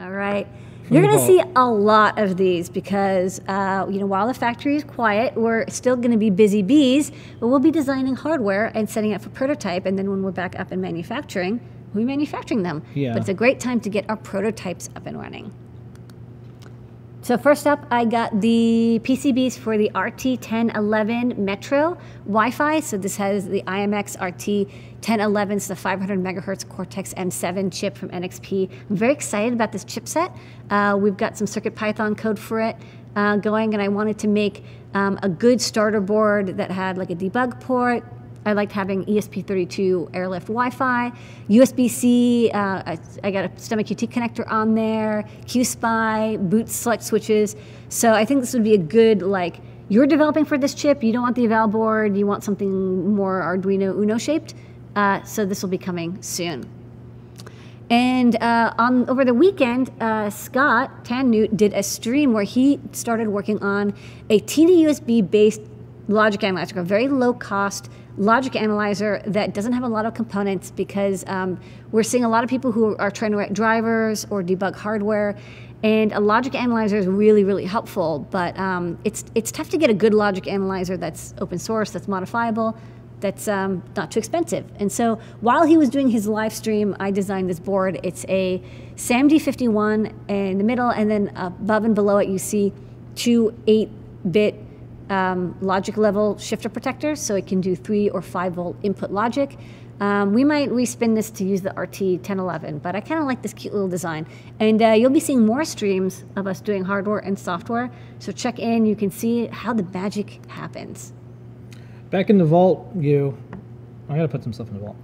All right. You're going to see a lot of these because, uh, you know, while the factory is quiet, we're still going to be busy bees, but we'll be designing hardware and setting up for prototype. And then when we're back up in manufacturing, we'll be manufacturing them. Yeah. But it's a great time to get our prototypes up and running. So first up, I got the PCBs for the RT1011 Metro Wi-Fi. So this has the IMX RT1011, it's the 500 megahertz Cortex M7 chip from NXP. I'm very excited about this chipset. Uh, we've got some Circuit Python code for it uh, going, and I wanted to make um, a good starter board that had like a debug port, I liked having E ESP32 airlift Wi-Fi, USB-C. Uh, I, I got a STEMMA QT connector on there, QSPI, boot select switches. So I think this would be a good like you're developing for this chip. You don't want the eval board. You want something more Arduino Uno shaped. Uh, so this will be coming soon. And uh, on over the weekend, uh, Scott Tannute did a stream where he started working on a TinyUSB based logic analyzer, a very low cost logic analyzer that doesn't have a lot of components because um, we're seeing a lot of people who are trying to write drivers or debug hardware. And a logic analyzer is really, really helpful, but um, it's it's tough to get a good logic analyzer that's open source, that's modifiable, that's um, not too expensive. And so while he was doing his live stream, I designed this board. It's a SAMD51 in the middle, and then above and below it, you see two 8 bit um, logic level shifter protectors, so it can do 3 or 5 volt input logic. Um, we might respin this to use the RT1011, but I kind of like this cute little design. And uh, you'll be seeing more streams of us doing hardware and software. So check in, you can see how the magic happens. Back in the vault, you. I gotta put some stuff in the vault.